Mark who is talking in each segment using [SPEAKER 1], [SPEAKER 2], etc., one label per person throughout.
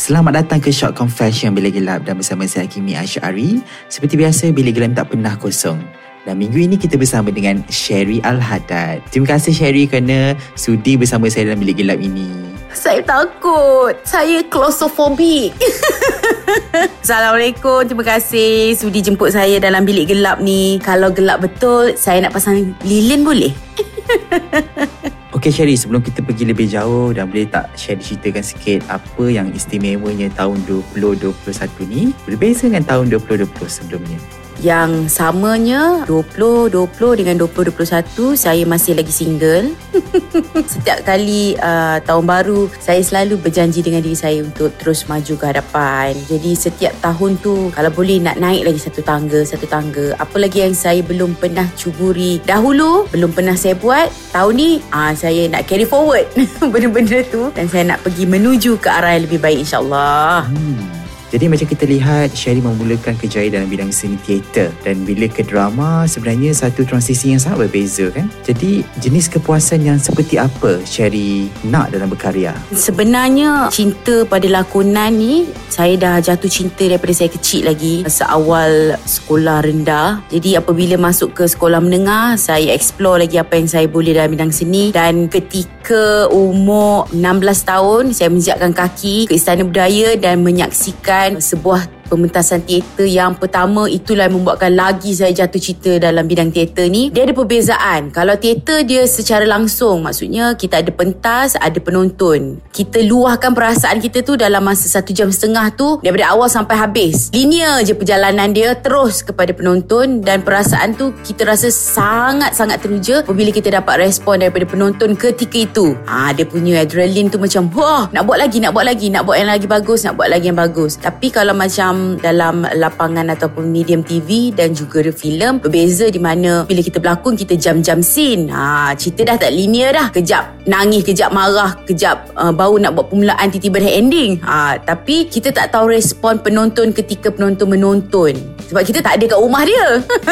[SPEAKER 1] Selamat datang ke Short Confession Bilik Gelap dan bersama saya Kimi Asyari. Seperti biasa, Bilik Gelap tak pernah kosong. Dan minggu ini kita bersama dengan Sherry Al-Haddad. Terima kasih Sherry kerana sudi bersama saya dalam Bilik Gelap ini.
[SPEAKER 2] Saya takut. Saya claustrophobic. Assalamualaikum. Terima kasih sudi jemput saya dalam bilik gelap ni. Kalau gelap betul, saya nak pasang lilin boleh?
[SPEAKER 1] Okey Sherry, sebelum kita pergi lebih jauh dan boleh tak Sherry ceritakan sikit apa yang istimewanya tahun 2021 ni berbeza dengan tahun 2020 sebelumnya?
[SPEAKER 2] Yang samanya 2020 dengan 2021 saya masih lagi single. Setiap kali uh, tahun baru saya selalu berjanji dengan diri saya untuk terus maju ke hadapan. Jadi setiap tahun tu kalau boleh nak naik lagi satu tangga, satu tangga. Apa lagi yang saya belum pernah cuburi dahulu, belum pernah saya buat. Tahun ni uh, saya nak carry forward benda-benda tu dan saya nak pergi menuju ke arah yang lebih baik insyaAllah.
[SPEAKER 1] Hmm. Jadi macam kita lihat Sherry memulakan kerjaya dalam bidang seni teater dan bila ke drama sebenarnya satu transisi yang sangat berbeza kan. Jadi jenis kepuasan yang seperti apa Sherry nak dalam berkarya?
[SPEAKER 2] Sebenarnya cinta pada lakonan ni saya dah jatuh cinta daripada saya kecil lagi seawal sekolah rendah. Jadi apabila masuk ke sekolah menengah saya explore lagi apa yang saya boleh dalam bidang seni dan ketika umur 16 tahun saya menjejakkan kaki ke Istana Budaya dan menyaksikan sebuah pementasan teater yang pertama itulah yang membuatkan lagi saya jatuh cinta dalam bidang teater ni. Dia ada perbezaan. Kalau teater dia secara langsung maksudnya kita ada pentas ada penonton. Kita luahkan perasaan kita tu dalam masa satu jam setengah tu daripada awal sampai habis. Linear je perjalanan dia terus kepada penonton dan perasaan tu kita rasa sangat-sangat teruja apabila kita dapat respon daripada penonton ketika itu. Ha, dia punya adrenaline tu macam wah nak buat lagi nak buat lagi nak buat yang lagi bagus nak buat lagi yang bagus. Tapi kalau macam dalam lapangan ataupun medium TV dan juga filem. Berbeza di mana bila kita berlakon kita jam-jam scene. Ha, cerita dah tak linear dah. Kejap nangis kejap marah kejap uh, baru nak buat permulaan tiba-tiba dah ending. Ha, tapi kita tak tahu respon penonton ketika penonton menonton. Sebab kita tak ada kat rumah dia.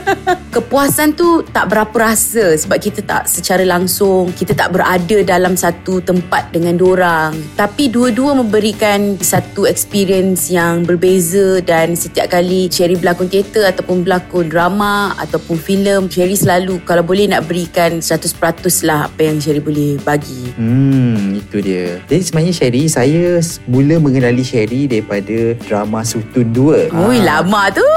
[SPEAKER 2] Kepuasan tu tak berapa rasa sebab kita tak secara langsung kita tak berada dalam satu tempat dengan dorang. Tapi dua-dua memberikan satu experience yang berbeza dan setiap kali Sherry berlakon teater ataupun berlakon drama ataupun filem Sherry selalu kalau boleh nak berikan 100% lah apa yang Sherry boleh bagi
[SPEAKER 1] Hmm, itu dia. Jadi sebenarnya Sherry, saya mula mengenali Sherry daripada drama Sutun 2.
[SPEAKER 2] Ui
[SPEAKER 1] Ah,
[SPEAKER 2] lama tu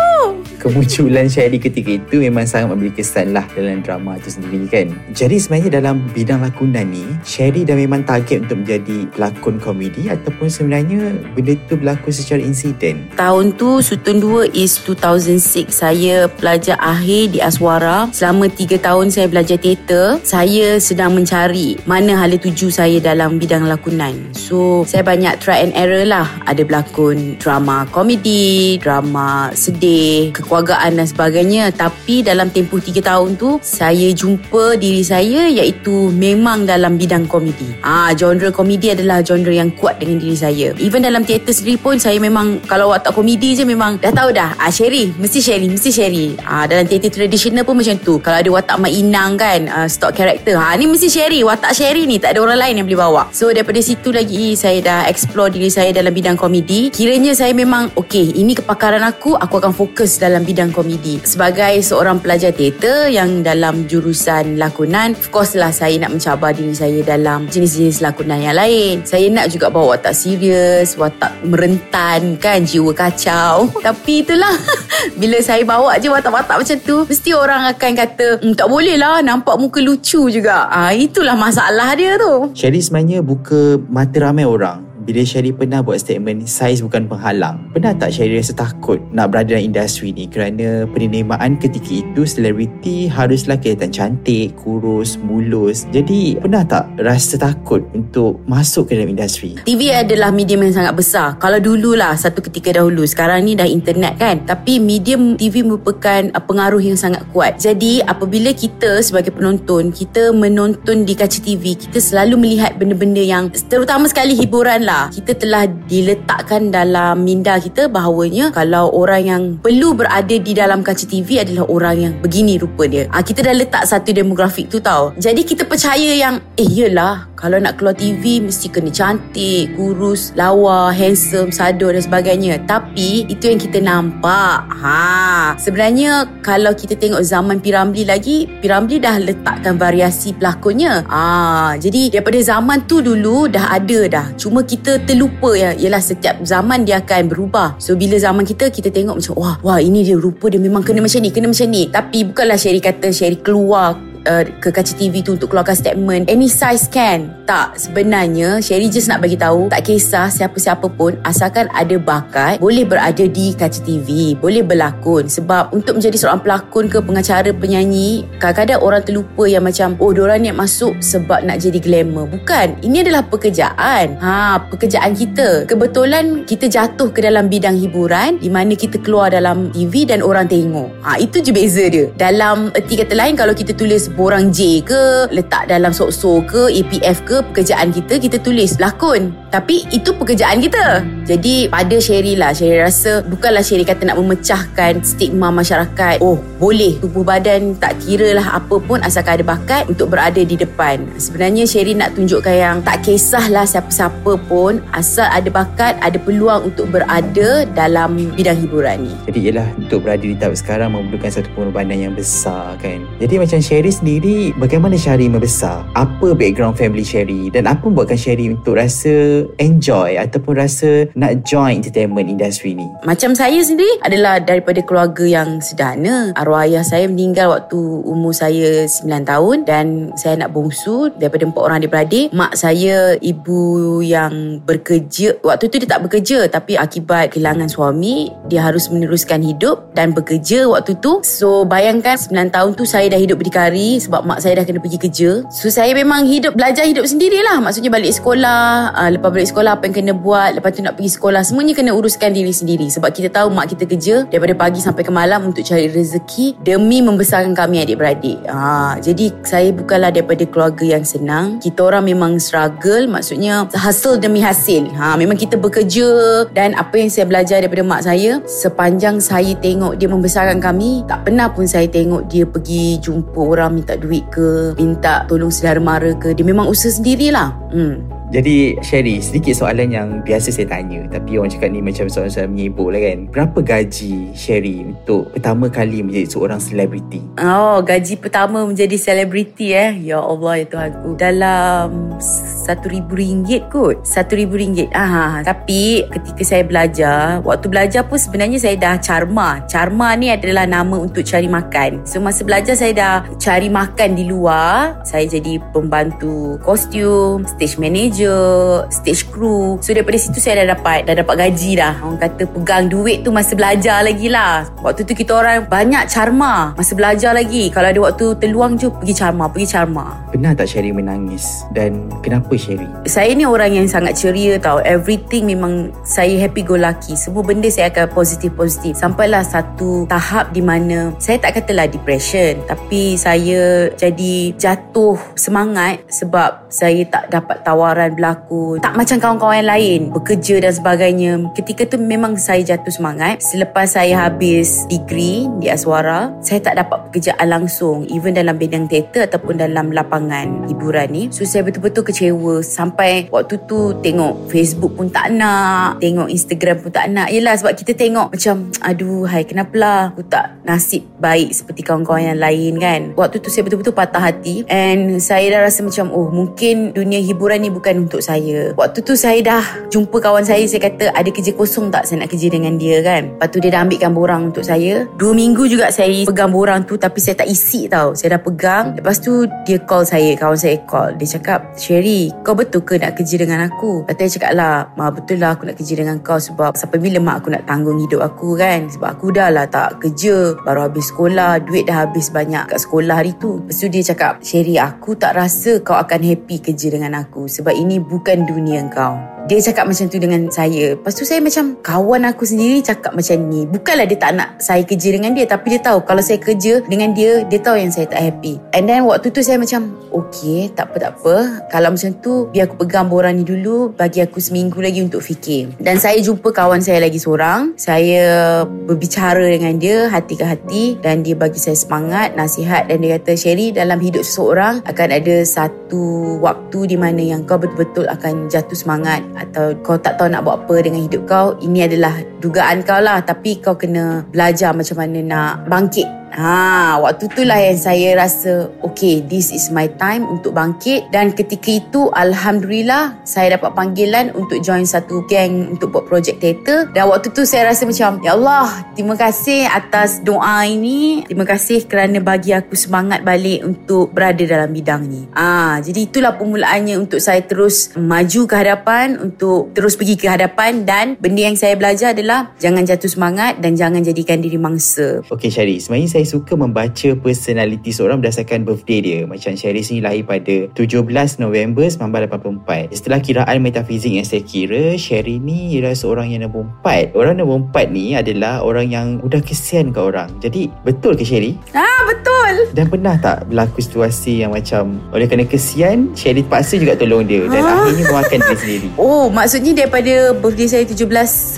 [SPEAKER 1] Kemunculan Sherry ketika itu memang sangat memberi kesan lah dalam drama itu sendiri kan. Jadi sebenarnya dalam bidang lakonan ni, Sherry dah memang target untuk menjadi pelakon komedi ataupun sebenarnya benda tu berlaku secara insiden.
[SPEAKER 2] Tahun tu Sutun 2 is 2006 Saya pelajar akhir di Aswara. Selama 3 tahun saya belajar teater. Saya sedang mencari Mana hala tuju saya dalam bidang lakonan. So saya banyak try and error lah. Ada berlakon drama komedi Drama sedih Kekeluargaan dan sebagainya. Tapi dalam tempoh 3 tahun tu Saya jumpa diri saya Iaitu memang dalam bidang komedi. Ah, Genre komedi adalah genre yang kuat dengan diri saya. Even dalam teater sendiri pun Saya memang Kalau watak komedi je memang Dah tahu dah. Ah, Sherry Mesti Sherry Mesti Sherry. Ah, Dalam teater tradisional pun macam tu. Kalau ada watak Mak Inang kan ah, Stock character ha, Ni mesti Sherry. Watak Sherry ni Tak ada orang lain yang boleh bawa. So daripada situ lagi Saya dah explore diri saya Dalam bidang komedi. Kiranya saya memang Okay ini kepakaran aku Aku akan fokus dalam bidang komedi. Sebagai seorang pelajar teater yang dalam jurusan lakonan, of course lah saya nak mencabar diri saya dalam jenis-jenis lakonan yang lain. Saya nak juga bawa watak serius, watak merentan kan, jiwa kacau. Tapi itulah, bila saya bawa je watak-watak macam tu, mesti orang akan kata, hmm, tak boleh lah nampak muka lucu juga. Ah Itulah masalah dia tu.
[SPEAKER 1] Sherry sebenarnya buka mata ramai orang bila Sherry pernah buat statement saiz bukan penghalang. Pernah tak Sherry rasa takut nak berada dalam industri ni? Kerana penerimaan ketika itu selebriti haruslah kelihatan cantik kurus mulus. Jadi pernah tak rasa takut untuk masuk ke dalam industri?
[SPEAKER 2] TV adalah medium yang sangat besar. Kalau dululah satu ketika dahulu. Sekarang ni dah internet kan? Tapi medium TV merupakan uh, pengaruh yang sangat kuat. Jadi apabila kita sebagai penonton kita menonton di kaca TV kita selalu melihat benda-benda yang terutama sekali hiburan lah lah kita telah diletakkan dalam minda kita bahawanya kalau orang yang perlu berada di dalam kaca TV adalah orang yang begini rupa dia. Ha, kita dah letak satu demografik tu tau. Jadi kita percaya yang eh yelah kalau nak keluar TV mesti kena cantik, kurus, lawa, handsome, sado dan sebagainya. Tapi itu yang kita nampak. Ha, sebenarnya kalau kita tengok zaman Piramli lagi, Piramli dah letakkan variasi pelakonnya. Ah, jadi daripada zaman tu dulu dah ada dah. Cuma kita terlupa ya, ialah setiap zaman dia akan berubah. So bila zaman kita kita tengok macam wah, wah ini dia rupa dia memang kena macam ni, kena macam ni. Tapi bukanlah Sherry kata Sherry keluar uh, ke kaca TV tu untuk keluarkan statement any size can. Tak sebenarnya Sherry just nak bagi tahu tak kisah siapa-siapa pun asalkan ada bakat boleh berada di kaca TV boleh berlakon. Sebab untuk menjadi seorang pelakon ke pengacara penyanyi kadang-kadang orang terlupa yang macam oh diorang ni masuk sebab nak jadi glamour. Bukan ini adalah pekerjaan. Ha pekerjaan kita. Kebetulan kita jatuh ke dalam bidang hiburan di mana kita keluar dalam TV dan orang tengok. Ha itu je beza dia. Dalam erti kata lain kalau kita tulis borang J ke letak dalam sok-sok ke APF ke pekerjaan kita kita tulis lakon. Tapi itu pekerjaan kita jadi pada Sherry lah Sherry rasa bukanlah Sherry kata nak memecahkan stigma masyarakat oh boleh tubuh badan tak kira lah apa pun asalkan ada bakat untuk berada di depan. Sebenarnya Sherry nak tunjukkan yang tak kisahlah siapa-siapa pun asal ada bakat ada peluang untuk berada dalam bidang hiburan ni.
[SPEAKER 1] Jadi ialah untuk berada di tahap sekarang memerlukan satu pengorbanan yang besar kan? Jadi macam Sherry sendiri bagaimana Syari membesar? Apa background family Syari dan apa membuatkan Syari untuk rasa enjoy ataupun rasa nak join entertainment industry ni?
[SPEAKER 2] Macam saya sendiri adalah daripada keluarga yang sederhana. Arwah ayah saya meninggal waktu umur saya 9 tahun dan saya nak bongsu daripada empat orang adik-beradik. Mak saya ibu yang bekerja. Waktu tu dia tak bekerja tapi akibat kehilangan suami dia harus meneruskan hidup dan bekerja waktu tu. So bayangkan 9 tahun tu saya dah hidup berdikari sebab mak saya dah kena pergi kerja. So saya memang hidup belajar hidup sendirilah. Maksudnya balik sekolah, uh, lepas balik sekolah apa yang kena buat, lepas tu nak pergi sekolah, semuanya kena uruskan diri sendiri sebab kita tahu mak kita kerja daripada pagi sampai ke malam untuk cari rezeki demi membesarkan kami adik-beradik. Ha, jadi saya bukanlah daripada keluarga yang senang. Kita orang memang struggle, maksudnya hasil demi hasil. Ha, memang kita bekerja dan apa yang saya belajar daripada mak saya, sepanjang saya tengok dia membesarkan kami, tak pernah pun saya tengok dia pergi jumpa orang minta duit ke minta tolong saudara mara ke dia memang usaha sendirilah hmm
[SPEAKER 1] jadi Sherry sedikit soalan yang biasa saya tanya tapi orang cakap ni macam soalan-soalan menyibuk lah kan. Berapa gaji Sherry untuk pertama kali menjadi seorang selebriti?
[SPEAKER 2] Oh, gaji pertama menjadi selebriti eh. Ya Allah ya Tuhanku. Dalam satu ribu ringgit kot. Satu ribu ringgit. Ah, tapi ketika saya belajar, waktu belajar pun sebenarnya saya dah Charma. Charma ni adalah nama untuk cari makan. So masa belajar saya dah cari makan di luar. Saya jadi pembantu kostum, stage manager manager, stage crew. So daripada situ saya dah dapat dah dapat gaji dah. Orang kata pegang duit tu masa belajar lagi lah. Waktu tu kita orang banyak charma masa belajar lagi. Kalau ada waktu terluang je pergi charma, pergi charma.
[SPEAKER 1] Pernah tak Sherry menangis? Dan kenapa Sherry?
[SPEAKER 2] Saya ni orang yang sangat ceria tau. Everything memang saya happy go lucky. Semua benda saya akan positif-positif. Sampailah satu tahap di mana saya tak katalah depression. Tapi saya jadi jatuh semangat sebab saya tak dapat tawaran berlakon tak macam kawan-kawan lain bekerja dan sebagainya. Ketika tu memang saya jatuh semangat. Selepas saya habis degree di Aswara saya tak dapat pekerjaan langsung. Even dalam bidang teater ataupun dalam lapangan hiburan ni. So saya betul-betul kecewa. Sampai waktu tu tengok Facebook pun tak nak. Tengok Instagram pun tak nak. Yelah sebab kita tengok macam aduh hai kenapalah? Aku tak nasib baik seperti kawan-kawan yang lain kan? Waktu tu saya betul-betul patah hati. And saya dah rasa macam oh mungkin dunia hiburan ni bukan untuk saya. Waktu tu saya dah jumpa kawan saya saya kata ada kerja kosong tak? Saya nak kerja dengan dia kan. Lepas tu dia dah ambilkan borang untuk saya. Dua minggu juga saya pegang borang tu tapi saya tak isi tau. Saya dah pegang. Lepas tu dia call saya kawan saya call. Dia cakap Sherry kau betul ke nak kerja dengan aku? Lepas tu saya cakap lah ma betul lah aku nak kerja dengan kau sebab sampai bila mak aku nak tanggung hidup aku kan? Sebab aku dah lah tak kerja. Baru habis sekolah duit dah habis banyak kat sekolah hari tu. Lepas tu dia cakap Sherry aku tak rasa kau akan happy kerja dengan aku sebab ini bukan dunia kau dia cakap macam tu dengan saya. Lepas tu saya macam Kawan aku sendiri cakap macam ni. Bukanlah dia tak nak Saya kerja dengan dia Tapi dia tahu Kalau saya kerja dengan dia Dia tahu yang saya tak happy. And then waktu tu saya macam Okay tak apa tak apa. Kalau macam tu Biar aku pegang borang ni dulu Bagi aku seminggu lagi untuk fikir. Dan saya jumpa kawan saya lagi seorang. Saya berbicara dengan dia Hati ke hati Dan dia bagi saya semangat Nasihat Dan dia kata Sherry Dalam hidup seseorang Akan ada satu waktu Di mana yang kau betul-betul Akan jatuh semangat atau kau tak tahu nak buat apa dengan hidup kau ini adalah dugaan kau lah. Tapi kau kena belajar macam mana nak bangkit Ha, waktu itulah yang saya rasa okay, this is my time untuk bangkit dan ketika itu alhamdulillah saya dapat panggilan untuk join satu gang untuk buat projek teater dan waktu tu saya rasa macam ya Allah, terima kasih atas doa ini. Terima kasih kerana bagi aku semangat balik untuk berada dalam bidang ni. Ah, ha, jadi itulah permulaannya untuk saya terus maju ke hadapan untuk terus pergi ke hadapan dan benda yang saya belajar adalah jangan jatuh semangat dan jangan jadikan diri mangsa.
[SPEAKER 1] Okay Syari, sebenarnya saya saya suka membaca personality seorang berdasarkan birthday dia. Macam Sherry sini lahir pada 17 November 1984. Setelah kiraan metafizik yang saya kira, Sherry ni ialah seorang yang nombor 4. Orang nombor 4 ni adalah orang yang mudah kesian ke orang. Jadi, betul ke Sherry?
[SPEAKER 2] Ah, betul.
[SPEAKER 1] Dan pernah tak berlaku situasi yang macam oleh kerana kesian, Sherry terpaksa juga tolong dia dan ha? akhirnya memakan diri sendiri.
[SPEAKER 2] Oh, maksudnya daripada birthday saya 17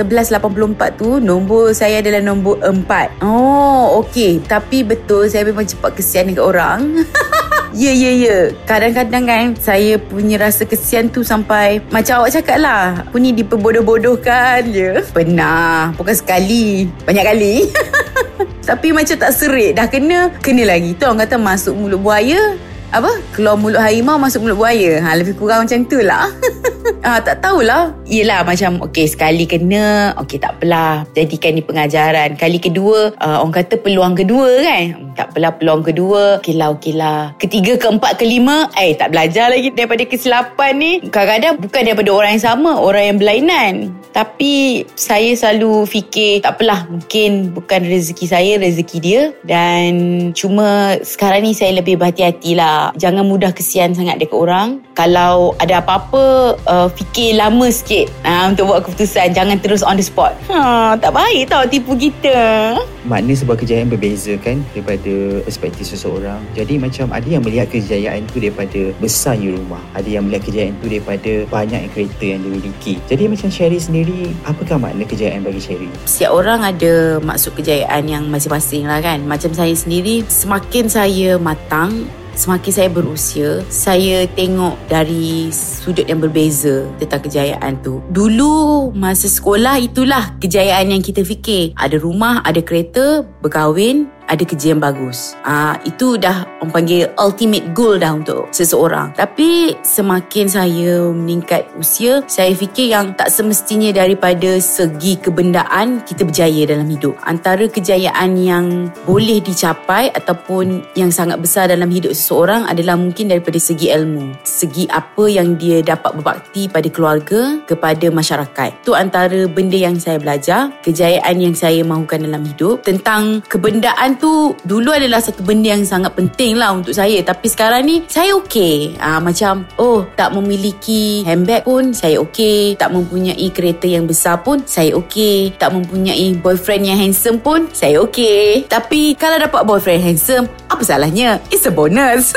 [SPEAKER 2] 1184 tu, nombor saya adalah nombor 4. Oh, okey tapi betul saya memang cepat kesian dengan orang. Ya, ya, ya. Kadang-kadang kan saya punya rasa kesian tu sampai macam awak cakap lah. Aku ni diperbodoh-bodohkan je. Pernah. Bukan sekali. Banyak kali. Tapi macam tak serik. Dah kena, kena lagi. Tu orang kata masuk mulut buaya. Apa? Keluar mulut harimau masuk mulut buaya. Ha, lebih kurang macam tu lah. Ah, tak tahulah. Yelah macam okey sekali kena, okey tak apalah. Jadikan ni pengajaran. Kali kedua, uh, orang kata peluang kedua kan. Tak apalah peluang kedua. Okeylah, okeylah. Ketiga, keempat, kelima, eh tak belajar lagi daripada kesilapan ni. Kadang-kadang bukan daripada orang yang sama, orang yang berlainan. Tapi saya selalu fikir tak apalah mungkin bukan rezeki saya, rezeki dia. Dan cuma sekarang ni saya lebih berhati-hati lah. Jangan mudah kesian sangat dekat orang. Kalau ada apa-apa, uh, fikir lama sikit uh, untuk buat keputusan. Jangan terus on the spot. Ha, tak baik tau tipu kita.
[SPEAKER 1] Makna sebuah kejayaan berbeza kan daripada perspektif seseorang. Jadi macam ada yang melihat kejayaan tu daripada besarnya rumah. Ada yang melihat kejayaan tu daripada banyak kereta yang dimiliki. Jadi macam Sherry sendiri, apakah makna kejayaan bagi Sherry?
[SPEAKER 2] Setiap orang ada maksud kejayaan yang masing-masing lah kan. Macam saya sendiri, semakin saya matang, semakin saya berusia, saya tengok dari sudut yang berbeza tentang kejayaan tu. Dulu masa sekolah itulah kejayaan yang kita fikir. Ada rumah, ada kereta, berkahwin, ada kerja yang bagus. Ah itu dah orang panggil ultimate goal dah untuk seseorang. Tapi semakin saya meningkat usia, saya fikir yang tak semestinya daripada segi kebendaan kita berjaya dalam hidup. Antara kejayaan yang boleh dicapai ataupun yang sangat besar dalam hidup seseorang adalah mungkin daripada segi ilmu. Segi apa yang dia dapat berbakti pada keluarga, kepada masyarakat. Itu antara benda yang saya belajar, kejayaan yang saya mahukan dalam hidup. Tentang kebendaan tu dulu adalah satu benda yang sangat penting lah untuk saya. Tapi sekarang ni saya okey. Ha, macam oh tak memiliki handbag pun saya okey. Tak mempunyai kereta yang besar pun saya okey. Tak mempunyai boyfriend yang handsome pun saya okey. Tapi kalau dapat boyfriend handsome apa salahnya? It's a bonus.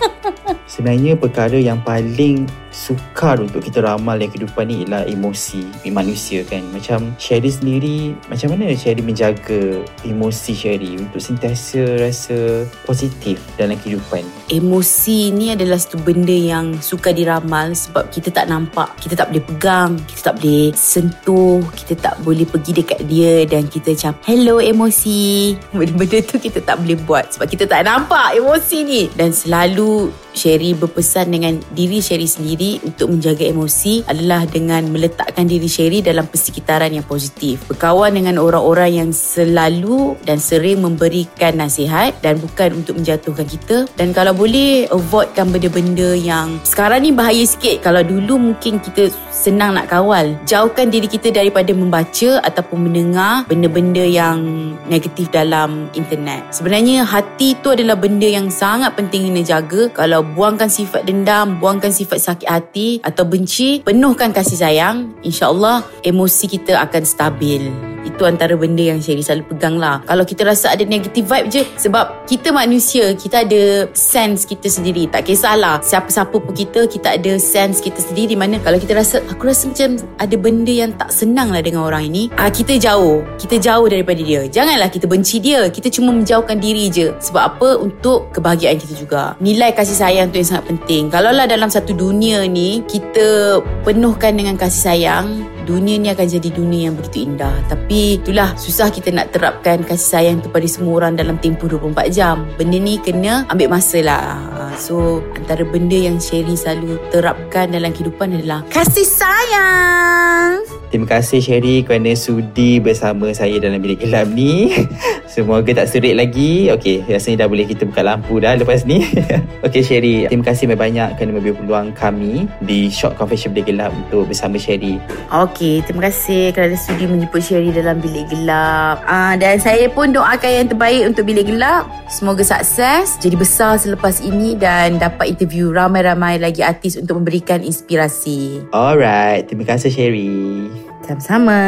[SPEAKER 1] Sebenarnya perkara yang paling sukar untuk kita ramal yang kehidupan ni ialah emosi manusia kan. Macam Sherry sendiri, macam mana Sherry menjaga emosi Sherry untuk sentiasa rasa positif dalam kehidupan?
[SPEAKER 2] Emosi ni adalah satu benda yang suka diramal sebab kita tak nampak, kita tak boleh pegang, kita tak boleh sentuh, kita tak boleh pergi dekat dia dan kita macam hello emosi. Benda-benda tu kita tak boleh buat sebab kita tak nampak emosi ni dan selalu Sherry berpesan dengan diri Sherry sendiri untuk menjaga emosi adalah dengan meletakkan diri Sherry dalam persekitaran yang positif. Berkawan dengan orang-orang yang selalu dan sering memberikan nasihat dan bukan untuk menjatuhkan kita. Dan kalau boleh avoidkan benda-benda yang sekarang ni bahaya sikit. Kalau dulu mungkin kita senang nak kawal. Jauhkan diri kita daripada membaca ataupun mendengar benda-benda yang negatif dalam internet. Sebenarnya hati tu adalah benda yang sangat penting kena jaga. Kalau buangkan sifat dendam, buangkan sifat sakit hati atau benci, penuhkan kasih sayang, insya-Allah emosi kita akan stabil. Itu antara benda yang Sherry selalu pegang lah. Kalau kita rasa ada negative vibe je, sebab kita manusia, kita ada sense kita sendiri. Tak kisahlah siapa-siapa pun kita, kita ada sense kita sendiri. Di mana kalau kita rasa, aku rasa macam ada benda yang tak senang lah dengan orang ini, ah, kita jauh. Kita jauh daripada dia. Janganlah kita benci dia. Kita cuma menjauhkan diri je. Sebab apa? Untuk kebahagiaan kita juga. Nilai kasih sayang tu yang sangat penting. Kalaulah dalam satu dunia ni, kita penuhkan dengan kasih sayang, dunia ni akan jadi dunia yang begitu indah. Tapi itulah susah kita nak terapkan kasih sayang tu pada semua orang dalam tempoh 24 jam. Benda ni kena ambil masa lah. So antara benda yang Sherry selalu terapkan dalam kehidupan adalah kasih sayang.
[SPEAKER 1] Terima kasih Sherry kerana sudi bersama saya dalam bilik gelap ni. Semoga tak serik lagi. Okey, rasanya dah boleh kita buka lampu dah lepas ni. Okey Sherry, terima kasih banyak kerana memberi peluang kami di Short Confession Bilik Gelap untuk bersama Sherry.
[SPEAKER 2] Okey, terima kasih kerana sudi menjemput Sherry dalam bilik gelap. Uh, dan saya pun doakan yang terbaik untuk bilik gelap. Semoga sukses, jadi besar selepas ini dan dapat interview ramai-ramai lagi artis untuk memberikan inspirasi.
[SPEAKER 1] Alright, terima kasih Sherry.
[SPEAKER 2] Sama-sama.